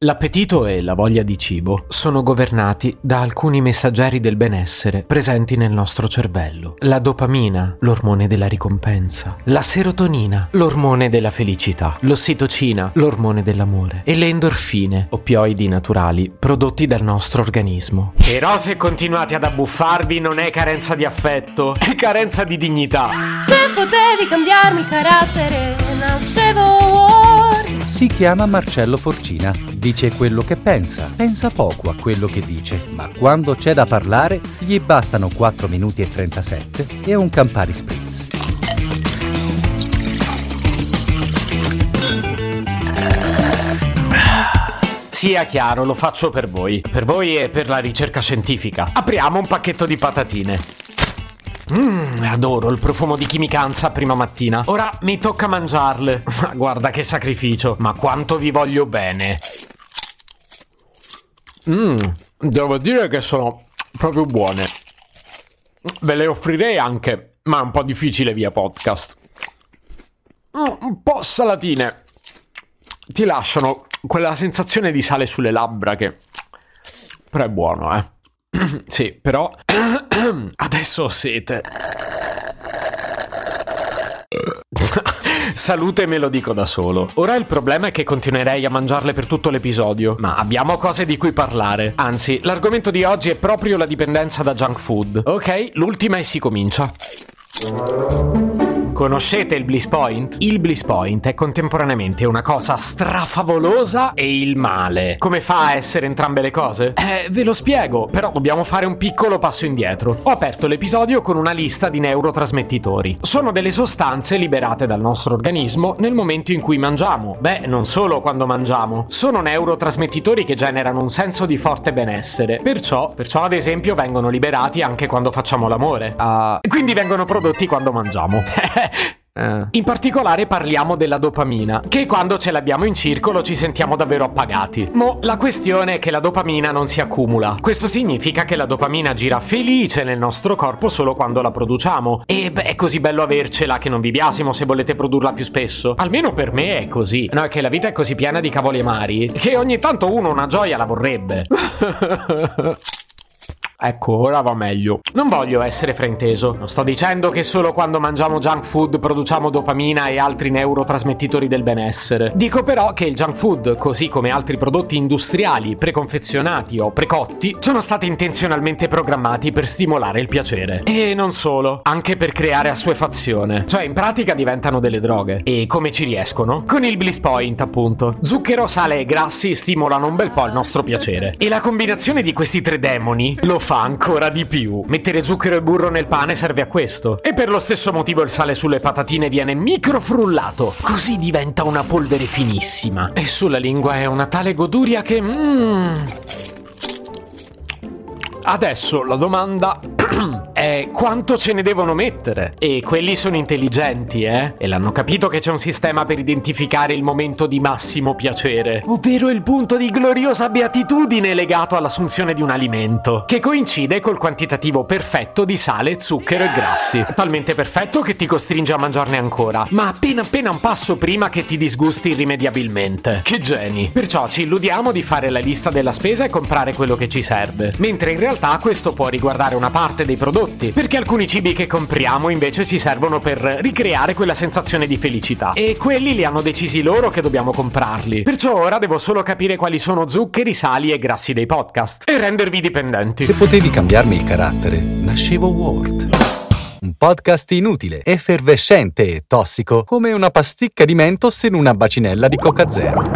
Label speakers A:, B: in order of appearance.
A: L'appetito e la voglia di cibo sono governati da alcuni messaggeri del benessere presenti nel nostro cervello. La dopamina, l'ormone della ricompensa, la serotonina, l'ormone della felicità, l'ossitocina, l'ormone dell'amore e le endorfine, oppioidi naturali prodotti dal nostro organismo. Però se continuate ad abbuffarvi non è carenza di affetto, è carenza di dignità.
B: Se potevi cambiarmi carattere.
C: Si chiama Marcello Forcina, dice quello che pensa, pensa poco a quello che dice, ma quando c'è da parlare gli bastano 4 minuti e 37 e un Campari Spritz.
A: Sia chiaro, lo faccio per voi. Per voi e per la ricerca scientifica. Apriamo un pacchetto di patatine. Mmm, adoro il profumo di chimicanza prima mattina. Ora mi tocca mangiarle. Ma guarda che sacrificio. Ma quanto vi voglio bene. Mmm, devo dire che sono proprio buone. Ve le offrirei anche, ma è un po' difficile via podcast. Mm, un po' salatine. Ti lasciano quella sensazione di sale sulle labbra che... Però è buono, eh. sì, però... Adesso ho sete. Salute me lo dico da solo. Ora il problema è che continuerei a mangiarle per tutto l'episodio, ma abbiamo cose di cui parlare. Anzi, l'argomento di oggi è proprio la dipendenza da junk food. Ok, l'ultima e si comincia. Conoscete il Bliss Point? Il Bliss Point è contemporaneamente una cosa strafavolosa e il male. Come fa a essere entrambe le cose? Eh, ve lo spiego, però dobbiamo fare un piccolo passo indietro. Ho aperto l'episodio con una lista di neurotrasmettitori. Sono delle sostanze liberate dal nostro organismo nel momento in cui mangiamo. Beh, non solo quando mangiamo. Sono neurotrasmettitori che generano un senso di forte benessere. Perciò, perciò ad esempio, vengono liberati anche quando facciamo l'amore. Uh, quindi vengono prodotti quando mangiamo. Uh. In particolare parliamo della dopamina, che quando ce l'abbiamo in circolo ci sentiamo davvero appagati. Mo, la questione è che la dopamina non si accumula. Questo significa che la dopamina gira felice nel nostro corpo solo quando la produciamo. E beh, è così bello avercela che non vi biasimo se volete produrla più spesso. Almeno per me è così. No, è che la vita è così piena di cavoli amari che ogni tanto uno una gioia la vorrebbe. Ecco, ora va meglio. Non voglio essere frainteso. Non sto dicendo che solo quando mangiamo junk food produciamo dopamina e altri neurotrasmettitori del benessere. Dico però che il junk food, così come altri prodotti industriali, preconfezionati o precotti, sono stati intenzionalmente programmati per stimolare il piacere. E non solo, anche per creare assuefazione. Cioè, in pratica diventano delle droghe. E come ci riescono? Con il bliss point, appunto. Zucchero, sale e grassi stimolano un bel po' il nostro piacere. E la combinazione di questi tre demoni lo fa ancora di più. Mettere zucchero e burro nel pane serve a questo. E per lo stesso motivo il sale sulle patatine viene microfrullato. Così diventa una polvere finissima. E sulla lingua è una tale goduria che... Mmm... Adesso la domanda è quanto ce ne devono mettere? E quelli sono intelligenti, eh? E l'hanno capito che c'è un sistema per identificare il momento di massimo piacere, ovvero il punto di gloriosa beatitudine legato all'assunzione di un alimento, che coincide col quantitativo perfetto di sale, zucchero e grassi. Talmente perfetto che ti costringe a mangiarne ancora, ma appena appena un passo prima che ti disgusti irrimediabilmente. Che geni! Perciò ci illudiamo di fare la lista della spesa e comprare quello che ci serve, mentre in realtà questo può riguardare una parte dei prodotti, perché alcuni cibi che compriamo invece ci servono per ricreare quella sensazione di felicità. E quelli li hanno decisi loro che dobbiamo comprarli. Perciò ora devo solo capire quali sono zuccheri, sali e grassi dei podcast e rendervi dipendenti.
C: Se potevi cambiarmi il carattere, nascevo Ward. Un podcast inutile, effervescente e tossico, come una pasticca di mentos in una bacinella di Coca Zero.